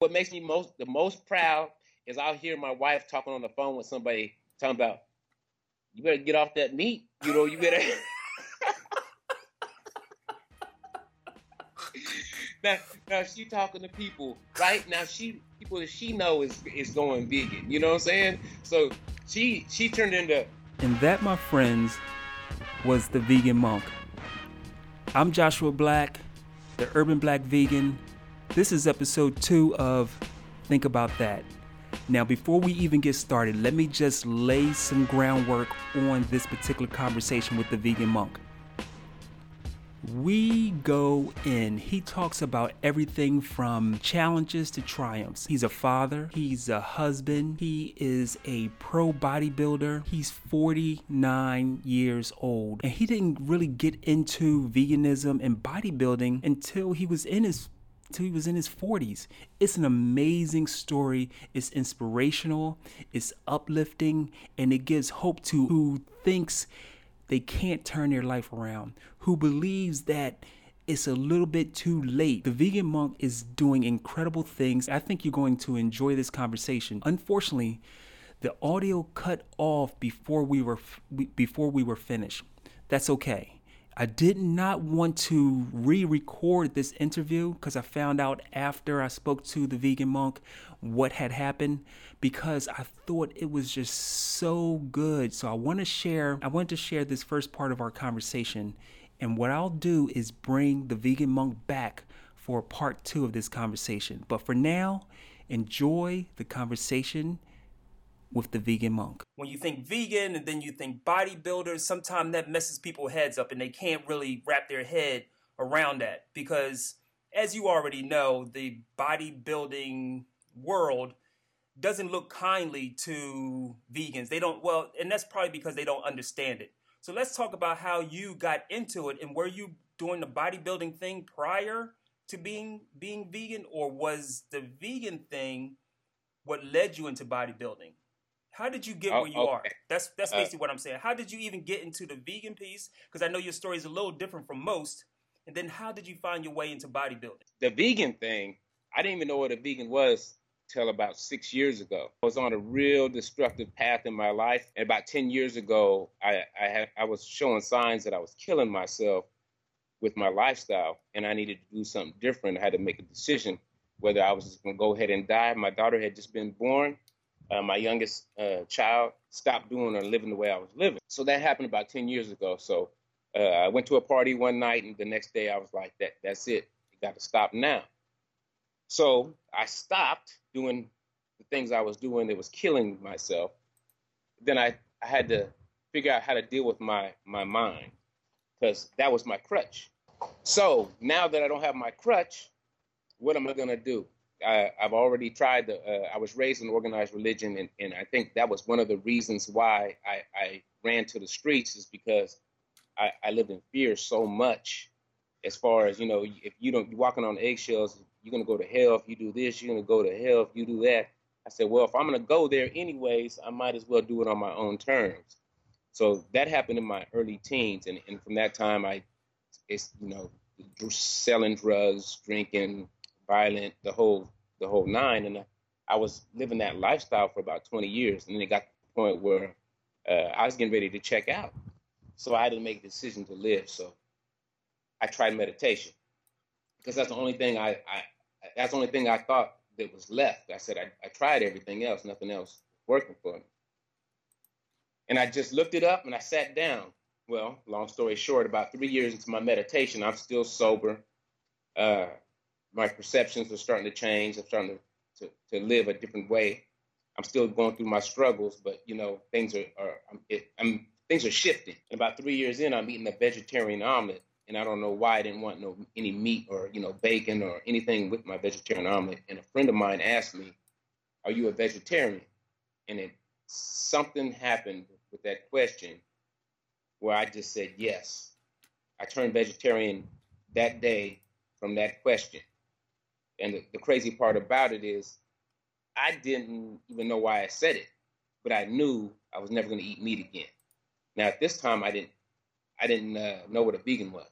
What makes me most the most proud is I'll hear my wife talking on the phone with somebody talking about, you better get off that meat. You know, you better. now, now she talking to people, right? Now she people that she know is is going vegan. You know what I'm saying? So she she turned into. And that, my friends, was the vegan monk. I'm Joshua Black, the Urban Black Vegan. This is episode two of Think About That. Now, before we even get started, let me just lay some groundwork on this particular conversation with the vegan monk. We go in. He talks about everything from challenges to triumphs. He's a father, he's a husband, he is a pro bodybuilder. He's 49 years old, and he didn't really get into veganism and bodybuilding until he was in his until he was in his 40s. It's an amazing story. It's inspirational, it's uplifting, and it gives hope to who thinks they can't turn their life around, who believes that it's a little bit too late. The vegan monk is doing incredible things. I think you're going to enjoy this conversation. Unfortunately, the audio cut off before we were before we were finished. That's okay. I did not want to re record this interview because I found out after I spoke to the vegan monk what had happened because I thought it was just so good. So I want to share, I want to share this first part of our conversation. And what I'll do is bring the vegan monk back for part two of this conversation. But for now, enjoy the conversation with the vegan monk. When you think vegan and then you think bodybuilders, sometimes that messes people's heads up and they can't really wrap their head around that because as you already know, the bodybuilding world doesn't look kindly to vegans. They don't well, and that's probably because they don't understand it. So let's talk about how you got into it and were you doing the bodybuilding thing prior to being being vegan or was the vegan thing what led you into bodybuilding? How did you get oh, where you okay. are? That's that's uh, basically uh, what I'm saying. How did you even get into the vegan piece? Because I know your story is a little different from most. And then how did you find your way into bodybuilding? The vegan thing, I didn't even know what a vegan was till about six years ago. I was on a real destructive path in my life. And about 10 years ago, I, I, had, I was showing signs that I was killing myself with my lifestyle and I needed to do something different. I had to make a decision whether I was just going to go ahead and die. My daughter had just been born uh, my youngest uh, child stopped doing or living the way I was living. So that happened about 10 years ago. So uh, I went to a party one night, and the next day I was like, "That that's it. You got to stop now." So I stopped doing the things I was doing that was killing myself. Then I, I had to figure out how to deal with my my mind because that was my crutch. So now that I don't have my crutch, what am I gonna do? I, have already tried the. Uh, I was raised in organized religion, and, and I think that was one of the reasons why I, I ran to the streets is because I, I lived in fear so much. As far as you know, if you don't, you're walking on eggshells, you're gonna go to hell. If you do this, you're gonna go to hell. If you do that, I said, well, if I'm gonna go there anyways, I might as well do it on my own terms. So that happened in my early teens, and, and from that time, I, it's you know, selling drugs, drinking, violent, the whole the whole nine. And I was living that lifestyle for about 20 years, and then it got to the point where uh, I was getting ready to check out. So I had to make a decision to live. So I tried meditation because that's the only thing I, I that's the only thing I thought that was left. I said I, I tried everything else, nothing else working for me. And I just looked it up and I sat down. Well, long story short, about three years into my meditation, I'm still sober. Uh, my perceptions are starting to change. I'm starting to, to, to live a different way. I'm still going through my struggles, but you know things are, are I'm, it, I'm things are shifting. And about three years in, I'm eating a vegetarian omelet, and I don't know why I didn't want no any meat or you know bacon or anything with my vegetarian omelet. And a friend of mine asked me, "Are you a vegetarian?" And it something happened with that question where I just said yes. I turned vegetarian that day from that question. And the, the crazy part about it is, I didn't even know why I said it, but I knew I was never going to eat meat again. Now at this time, I didn't, I didn't uh, know what a vegan was.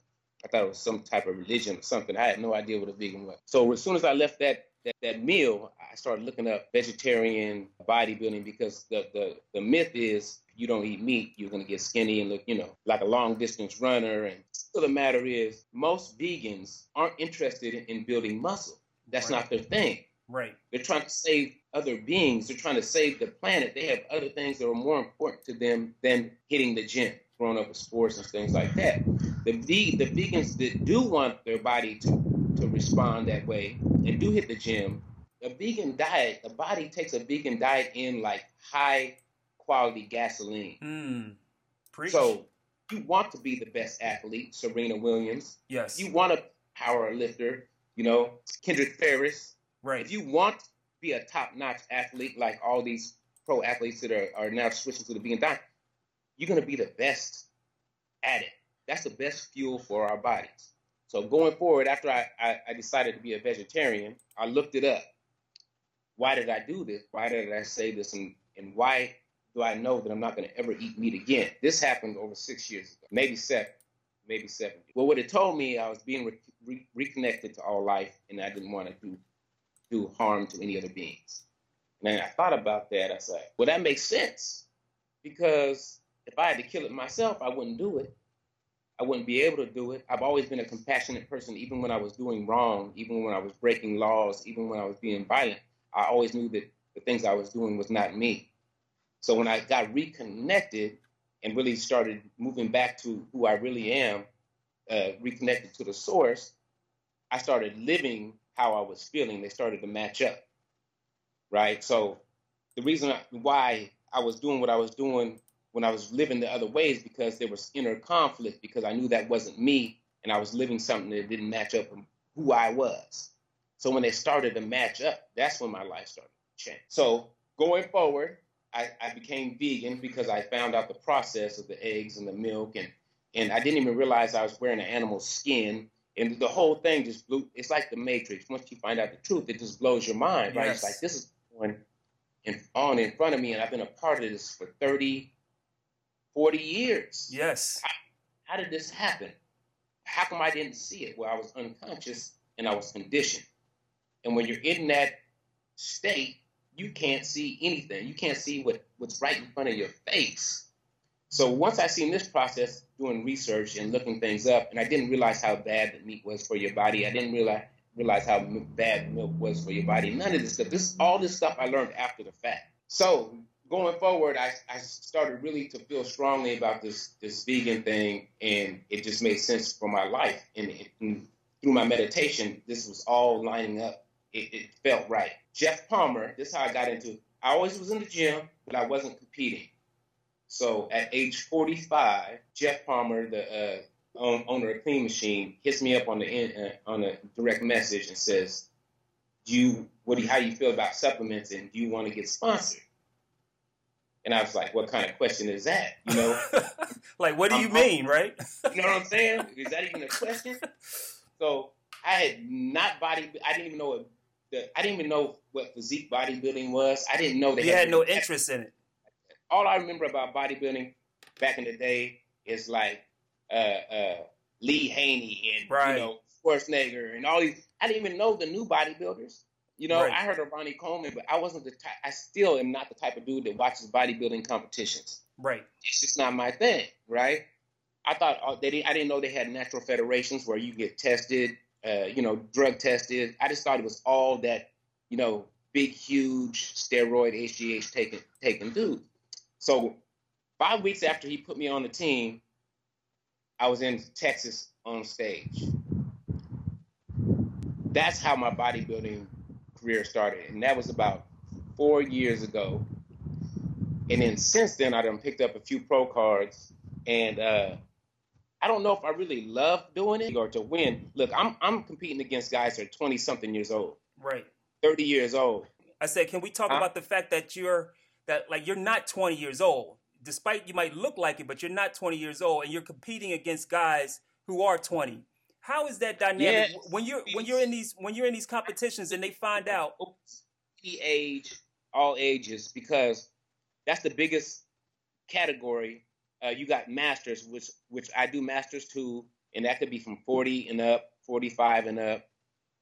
I thought it was some type of religion or something. I had no idea what a vegan was. So as soon as I left that that, that meal, I started looking up vegetarian bodybuilding because the, the, the myth is you don't eat meat, you're going to get skinny and look, you know, like a long distance runner. And still the matter is, most vegans aren't interested in, in building muscle. That's right. not their thing. Right. They're trying to save other beings. They're trying to save the planet. They have other things that are more important to them than hitting the gym, growing up with sports and things like that. The the vegans that do want their body to to respond that way and do hit the gym, a vegan diet, the body takes a vegan diet in like high quality gasoline. Mm. So you want to be the best athlete, Serena Williams. Yes. You want a power lifter, you know, Kendrick Farris. Right. If you want to be a top notch athlete like all these pro athletes that are, are now switching to the vegan diet, you're going to be the best at it. That's the best fuel for our bodies. So going forward, after I, I, I, decided to be a vegetarian, I looked it up. Why did I do this? Why did I say this? And, and why do I know that I'm not going to ever eat meat again? This happened over six years ago, maybe seven, maybe seven. Well, what it told me, I was being re- re- reconnected to all life, and I didn't want to do do harm to any other beings. And I thought about that. I said, well, that makes sense because if I had to kill it myself, I wouldn't do it. I wouldn't be able to do it. I've always been a compassionate person, even when I was doing wrong, even when I was breaking laws, even when I was being violent. I always knew that the things I was doing was not me. So when I got reconnected and really started moving back to who I really am, uh, reconnected to the source, I started living how I was feeling. They started to match up, right? So the reason why I was doing what I was doing when I was living the other ways because there was inner conflict because I knew that wasn't me and I was living something that didn't match up with who I was. So when they started to match up, that's when my life started to change. So going forward, I, I became vegan because I found out the process of the eggs and the milk and and I didn't even realize I was wearing an animal skin. And the whole thing just blew. It's like the Matrix. Once you find out the truth, it just blows your mind, right? Yes. It's like this is going in, on in front of me, and I've been a part of this for 30, 40 years. Yes. How, how did this happen? How come I didn't see it? Well, I was unconscious and I was conditioned. And when you're in that state, you can't see anything. You can't see what, what's right in front of your face. So once I seen this process, doing research and looking things up, and I didn't realize how bad the meat was for your body. I didn't realize realize how bad milk was for your body. None of this stuff. This all this stuff I learned after the fact. So going forward, I, I started really to feel strongly about this this vegan thing, and it just made sense for my life. And, and through my meditation, this was all lining up. It, it, felt right. Jeff Palmer, this is how I got into. It. I always was in the gym, but I wasn't competing. So at age 45, Jeff Palmer, the uh, owner of Clean Machine, hits me up on the uh, on a direct message and says, "Do you what do you, how you feel about supplements and do you want to get sponsored?" And I was like, what kind of question is that? You know? like, what do you mean, right? you know what I'm saying? Is that even a question? So I had not body, I didn't even know what, the, I didn't even know what physique bodybuilding was. I didn't know they you had, had no interest in it. All I remember about bodybuilding back in the day is like uh, uh, Lee Haney and right. you know Schwarzenegger and all these. I didn't even know the new bodybuilders. You know, right. I heard of Ronnie Coleman, but I wasn't the type. I still am not the type of dude that watches bodybuilding competitions. Right. It's just not my thing. Right. I thought uh, they didn't, I didn't know they had natural federations where you get tested, uh, you know, drug tested. I just thought it was all that, you know, big, huge steroid HGH taking taking dude. So five weeks after he put me on the team, I was in Texas on stage. That's how my bodybuilding career started, and that was about four years ago. And then since then, I done picked up a few pro cards, and uh, I don't know if I really love doing it or to win. Look, I'm I'm competing against guys that are twenty something years old, right? Thirty years old. I said, can we talk about the fact that you're that like you're not twenty years old, despite you might look like it, but you're not twenty years old, and you're competing against guys who are twenty. How is that dynamic when you're when you're in these when you're in these competitions and they find out the age, all ages, because that's the biggest category. Uh, you got masters, which which I do masters too, and that could be from 40 and up, 45 and up.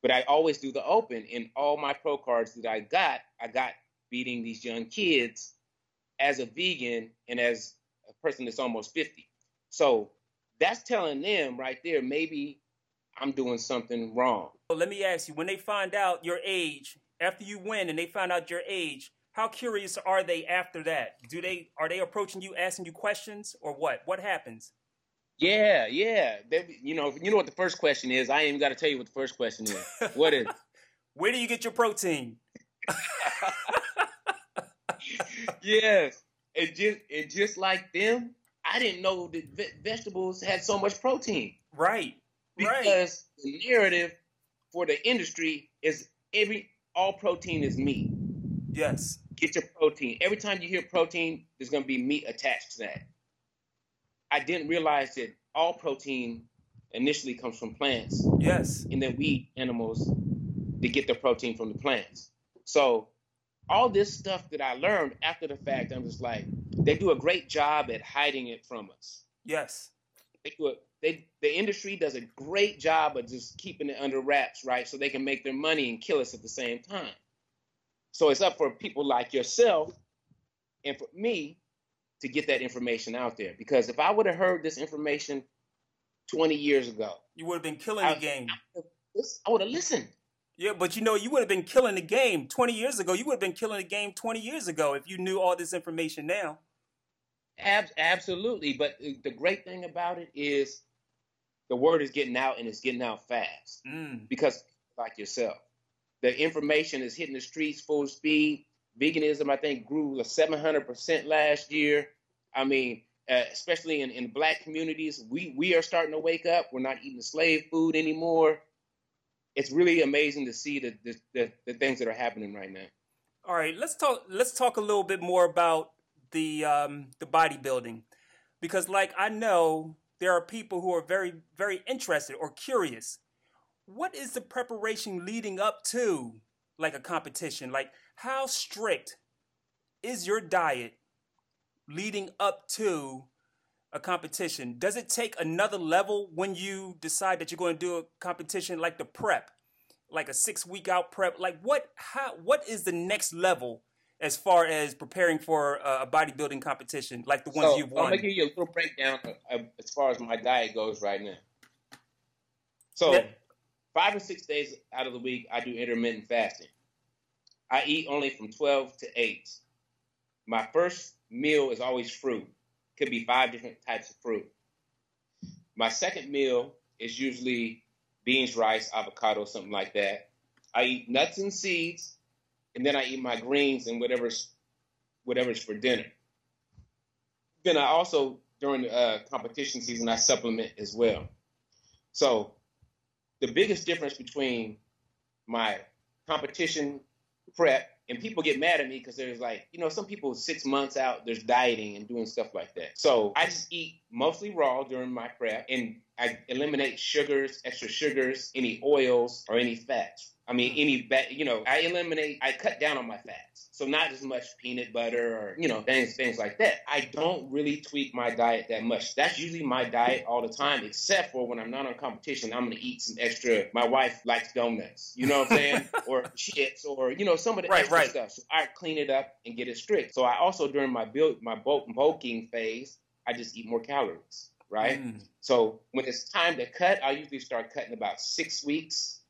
But I always do the open. In all my pro cards that I got, I got beating these young kids as a vegan and as a person that's almost 50. So that's telling them right there, maybe I'm doing something wrong. Well, let me ask you when they find out your age, after you win and they find out your age, how curious are they after that? Do they are they approaching you, asking you questions, or what? What happens? Yeah, yeah. They, you know, you know what the first question is. I ain't even got to tell you what the first question is. What is? Where do you get your protein? yes, and just and just like them, I didn't know that ve- vegetables had so much protein. Right. Because right. the narrative for the industry is every all protein is meat. Yes. Get your protein. Every time you hear protein, there's going to be meat attached to that. I didn't realize that all protein initially comes from plants. Yes. And then we eat animals to get the protein from the plants. So all this stuff that I learned after the fact, I'm just like, they do a great job at hiding it from us. Yes. They do it. They, the industry does a great job of just keeping it under wraps, right? So they can make their money and kill us at the same time. So it's up for people like yourself and for me to get that information out there. Because if I would have heard this information 20 years ago, you would have been killing I, the game. I would have listened. Yeah, but you know, you would have been killing the game 20 years ago. You would have been killing the game 20 years ago if you knew all this information now. Ab- absolutely. But the great thing about it is the word is getting out and it's getting out fast. Mm. Because, like yourself, the information is hitting the streets full speed. Veganism, I think, grew 700% last year. I mean, uh, especially in, in black communities, we, we are starting to wake up. We're not eating slave food anymore it's really amazing to see the, the, the, the things that are happening right now. All right, let's talk. Let's talk a little bit more about the um, the bodybuilding, because like I know there are people who are very very interested or curious. What is the preparation leading up to like a competition? Like how strict is your diet leading up to a competition, does it take another level when you decide that you're going to do a competition like the prep, like a six week out prep? Like what? How? What is the next level as far as preparing for a bodybuilding competition like the ones so, you've won? I'm gonna give you a little breakdown as far as my diet goes right now. So, yeah. Five or six days out of the week, I do intermittent fasting. I eat only from 12 to 8. My first meal is always fruit could be five different types of fruit. My second meal is usually beans, rice, avocado, something like that. I eat nuts and seeds, and then I eat my greens and whatever's whatever's for dinner. Then I also during the uh, competition season I supplement as well. So the biggest difference between my competition prep and people get mad at me because there's like, you know, some people six months out, there's dieting and doing stuff like that. So I just eat mostly raw during my prep and I eliminate sugars, extra sugars, any oils, or any fats. I mean, any, ba- you know, I eliminate, I cut down on my fats. So not as much peanut butter or, you know, things, things like that. I don't really tweak my diet that much. That's usually my diet all the time, except for when I'm not on competition, I'm going to eat some extra. My wife likes donuts, you know what I'm saying? or chips or, you know, some of the right, extra right. stuff. So I clean it up and get it strict. So I also, during my build, my bulk, bulking phase, I just eat more calories right? Mm. So when it's time to cut, I usually start cutting about six weeks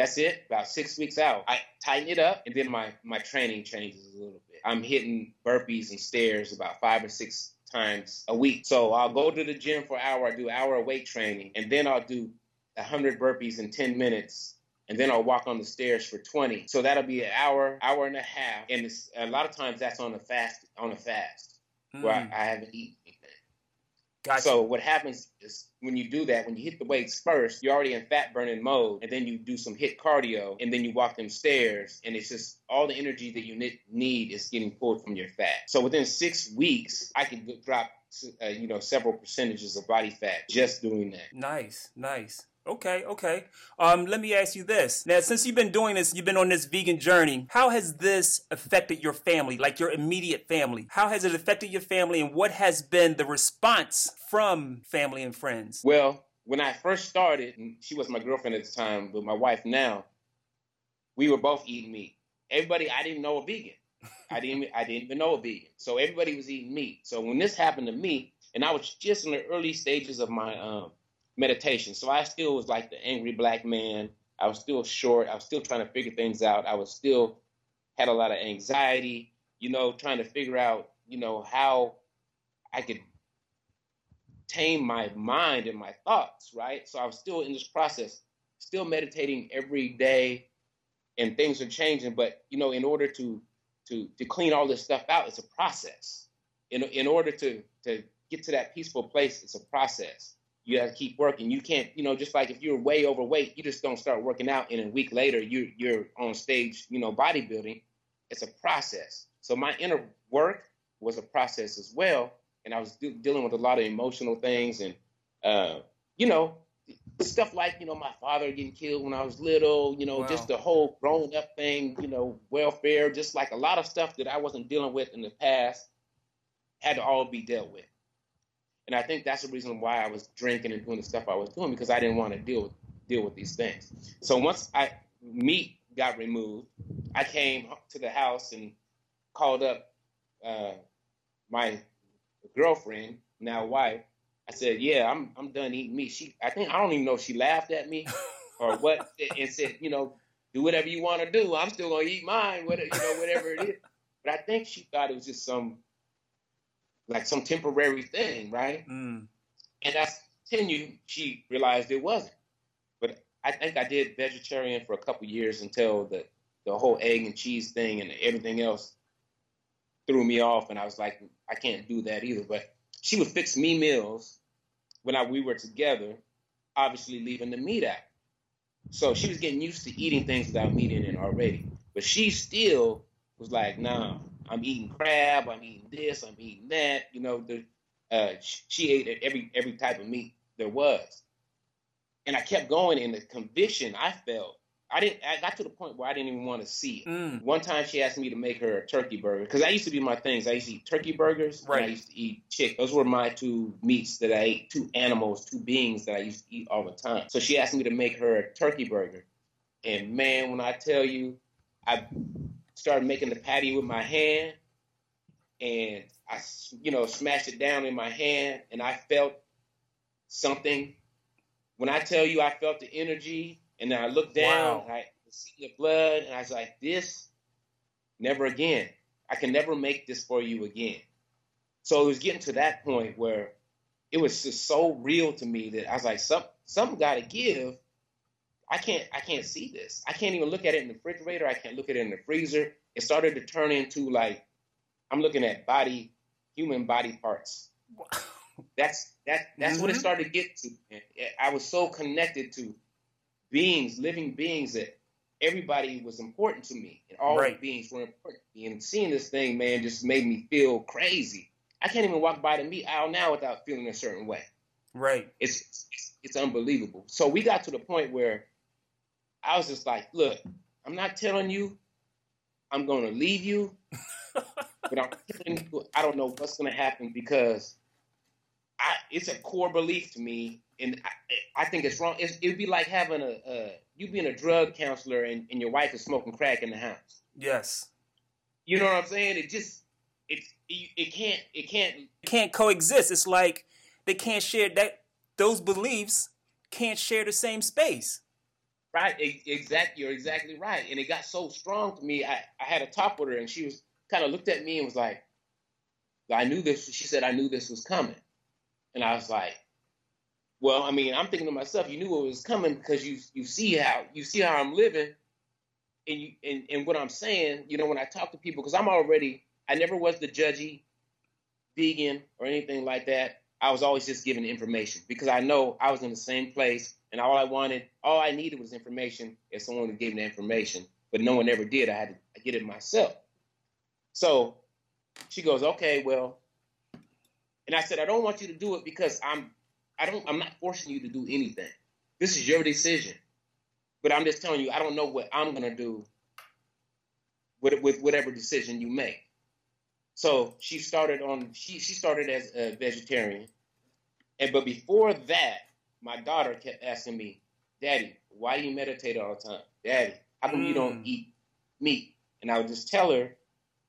that's it. About six weeks out, I tighten it up, and then my my training changes a little bit. I'm hitting burpees and stairs about five or six times a week. So I'll go to the gym for an hour. I do an hour of weight training, and then I'll do 100 burpees in 10 minutes and then I'll walk on the stairs for 20. So that'll be an hour, hour and a half, and a lot of times that's on a fast, on a fast, mm. where I, I, haven't eaten Gotcha. So what happens is when you do that, when you hit the weights first, you're already in fat burning mode, and then you do some HIIT cardio, and then you walk them stairs, and it's just all the energy that you need is getting pulled from your fat. So within six weeks, I could drop, uh, you know, several percentages of body fat just doing that. Nice, nice. Okay, okay. Um, let me ask you this. Now, since you've been doing this, you've been on this vegan journey, how has this affected your family, like your immediate family? How has it affected your family, and what has been the response from family and friends? Well, when I first started, she was my girlfriend at the time, but my wife now, we were both eating meat. Everybody, I didn't know a vegan. I didn't, I didn't even know a vegan. So everybody was eating meat. So when this happened to me, and I was just in the early stages of my um, meditation, so I still was like the angry black man. I was still short. I was still trying to figure things out. I was still had a lot of anxiety, you know, trying to figure out, you know, how I could tame my mind and my thoughts, right? So I was still in this process, still meditating every day, and things are changing. But you know, in order to to to clean all this stuff out, it's a process. In in order to to get to that peaceful place, it's a process. You have to keep working. You can't, you know, just like if you're way overweight, you just don't start working out, and a week later you're you're on stage, you know, bodybuilding. It's a process. So my inner work was a process as well and I was de- dealing with a lot of emotional things and uh, you know stuff like you know my father getting killed when I was little, you know, wow. just the whole grown up thing, you know, welfare, just like a lot of stuff that I wasn't dealing with in the past had to all be dealt with. And I think that's the reason why I was drinking and doing the stuff I was doing because I didn't want to deal with deal with these things. So once I meat got removed, I came to the house and called up uh, my girlfriend, now wife, I said, "Yeah, I'm I'm done eating meat." She, I think I don't even know if she laughed at me or what, and said, "You know, do whatever you want to do. I'm still gonna eat mine, whatever you know, whatever it is." But I think she thought it was just some like some temporary thing, right? Mm. And that's continued. She realized it wasn't. But I think I did vegetarian for a couple years until the the whole egg and cheese thing and everything else threw me off, and I was like, I can't do that either. But she would fix me meals when I, we were together, obviously leaving the meat out. So she was getting used to eating things without meat in it already. But she still was like, nah, I'm eating crab, I'm eating this, I'm eating that. You know, the, uh, she ate every every type of meat there was. And I kept going, and the conviction I felt I didn't. I got to the point where I didn't even want to see it. Mm. One time, she asked me to make her a turkey burger because I used to be my things. I used to eat turkey burgers. Right. I used to eat chick. Those were my two meats that I ate. Two animals, two beings that I used to eat all the time. So she asked me to make her a turkey burger, and man, when I tell you, I started making the patty with my hand, and I, you know, smashed it down in my hand, and I felt something. When I tell you, I felt the energy and then I looked down, wow. and I see the blood, and I was like, this, never again. I can never make this for you again. So it was getting to that point where it was just so real to me that I was like, some something got to give. I can't I can't see this. I can't even look at it in the refrigerator. I can't look at it in the freezer. It started to turn into like I'm looking at body, human body parts. That's that that's mm-hmm. what it mm-hmm. started to get to. I was so connected to beings, living beings that everybody was important to me, and all right. beings were important to me. And seeing this thing, man, just made me feel crazy. I can't even walk by the meat aisle now without feeling a certain way. Right. It's, it's it's unbelievable. So we got to the point where I was just like, look, I'm not telling you I'm going to leave you, but I'm telling you I don't know what's going to happen because I, it's a core belief to me and I, I think it's wrong. It's, it'd be like having a, a you being a drug counselor and, and your wife is smoking crack in the house. Yes. You know what I'm saying? It just it it, it can't it can't it can't coexist. It's like they can't share that those beliefs can't share the same space. Right. Exactly. You're exactly right. And it got so strong to me. I, I had a talk with her and she was kind of looked at me and was like, I knew this. She said, I knew this was coming. And I was like, well, I mean, I'm thinking to myself, you knew it was coming because you you see how you see how I'm living, and you and, and what I'm saying. You know, when I talk to people, because I'm already, I never was the judgy vegan or anything like that. I was always just giving information because I know I was in the same place, and all I wanted, all I needed was information. If someone would give me the information, but no one ever did. I had to get it myself. So she goes, okay, well, and I said, I don't want you to do it because I'm I don't. I'm not forcing you to do anything. This is your decision. But I'm just telling you, I don't know what I'm gonna do with with whatever decision you make. So she started on. She she started as a vegetarian, and but before that, my daughter kept asking me, "Daddy, why do you meditate all the time? Daddy, How come mm. you don't mm. eat meat? And I would just tell her,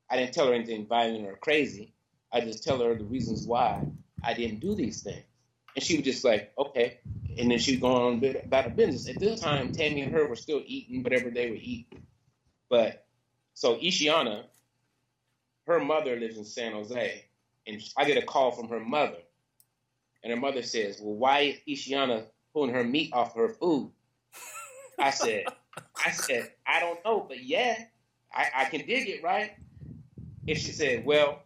I didn't tell her anything violent or crazy. I just tell her the reasons why I didn't do these things. And she was just like, okay. And then she would go on about her business. At this time, Tammy and her were still eating whatever they were eating. But so Ishiana, her mother lives in San Jose. And I get a call from her mother. And her mother says, well, why is Ishiana pulling her meat off her food? I said, I said, I don't know, but yeah, I, I can dig it, right? And she said, well,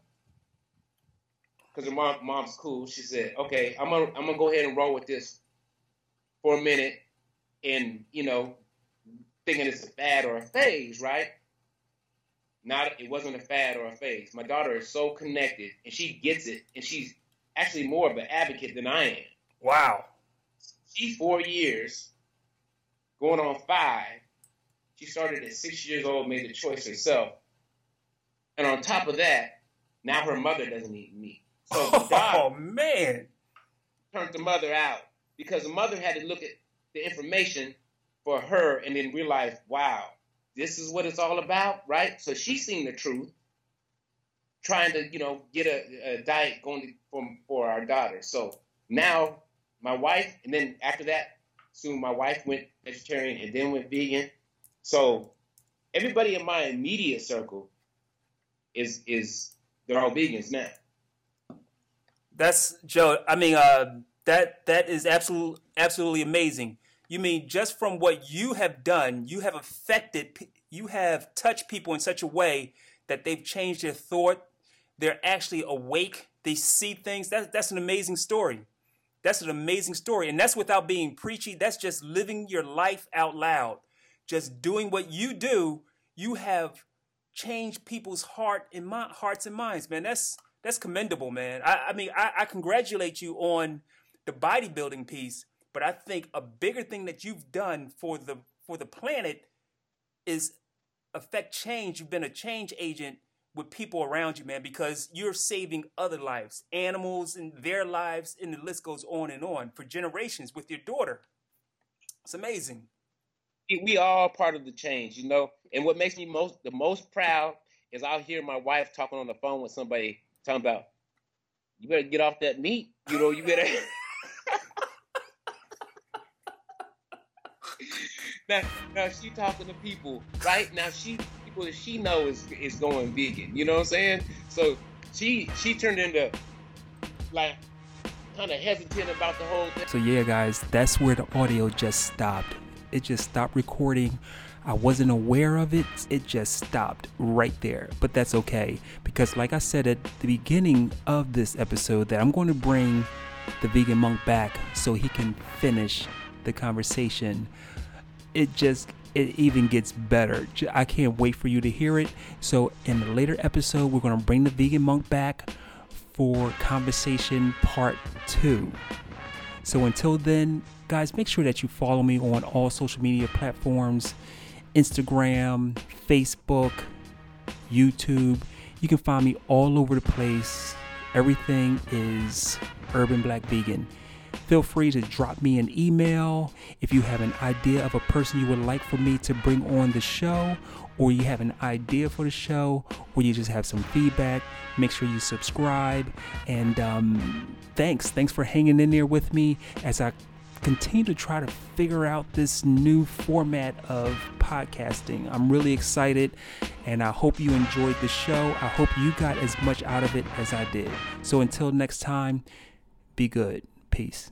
because her mom, mom's cool. She said, okay, I'm gonna I'm gonna go ahead and roll with this for a minute, and you know, thinking it's a fad or a phase, right? Not it wasn't a fad or a phase. My daughter is so connected, and she gets it, and she's actually more of an advocate than I am. Wow. She's four years, going on five. She started at six years old, made the choice herself, and on top of that, now her mother doesn't eat meat. So oh man, turned the mother out because the mother had to look at the information for her and then realize, wow, this is what it's all about, right? So she's seen the truth, trying to you know get a, a diet going for for our daughter. So now my wife, and then after that, soon my wife went vegetarian and then went vegan. So everybody in my immediate circle is is they're all vegans now. That's Joe. I mean, uh, that that is absolutely absolutely amazing. You mean just from what you have done, you have affected, you have touched people in such a way that they've changed their thought. They're actually awake. They see things. That's that's an amazing story. That's an amazing story, and that's without being preachy. That's just living your life out loud, just doing what you do. You have changed people's heart and my hearts and minds, man. That's that's commendable, man. I, I mean, I, I congratulate you on the bodybuilding piece, but I think a bigger thing that you've done for the for the planet is affect change. You've been a change agent with people around you, man, because you're saving other lives, animals and their lives, and the list goes on and on for generations with your daughter. It's amazing. We all part of the change, you know. And what makes me most the most proud is I'll hear my wife talking on the phone with somebody talking about you better get off that meat. You know, you better. Now, now she talking to people, right? Now she people that she knows is is going vegan. You know what I'm saying? So she she turned into like kind of hesitant about the whole thing. So yeah, guys, that's where the audio just stopped. It just stopped recording I wasn't aware of it. It just stopped right there. But that's okay because, like I said at the beginning of this episode, that I'm going to bring the vegan monk back so he can finish the conversation. It just it even gets better. I can't wait for you to hear it. So in the later episode, we're going to bring the vegan monk back for conversation part 2. So until then, guys, make sure that you follow me on all social media platforms. Instagram, Facebook, YouTube. You can find me all over the place. Everything is Urban Black Vegan. Feel free to drop me an email if you have an idea of a person you would like for me to bring on the show, or you have an idea for the show, or you just have some feedback. Make sure you subscribe. And um, thanks. Thanks for hanging in there with me as I continue to try to figure out this new format of podcasting. I'm really excited and I hope you enjoyed the show. I hope you got as much out of it as I did. So until next time, be good. Peace.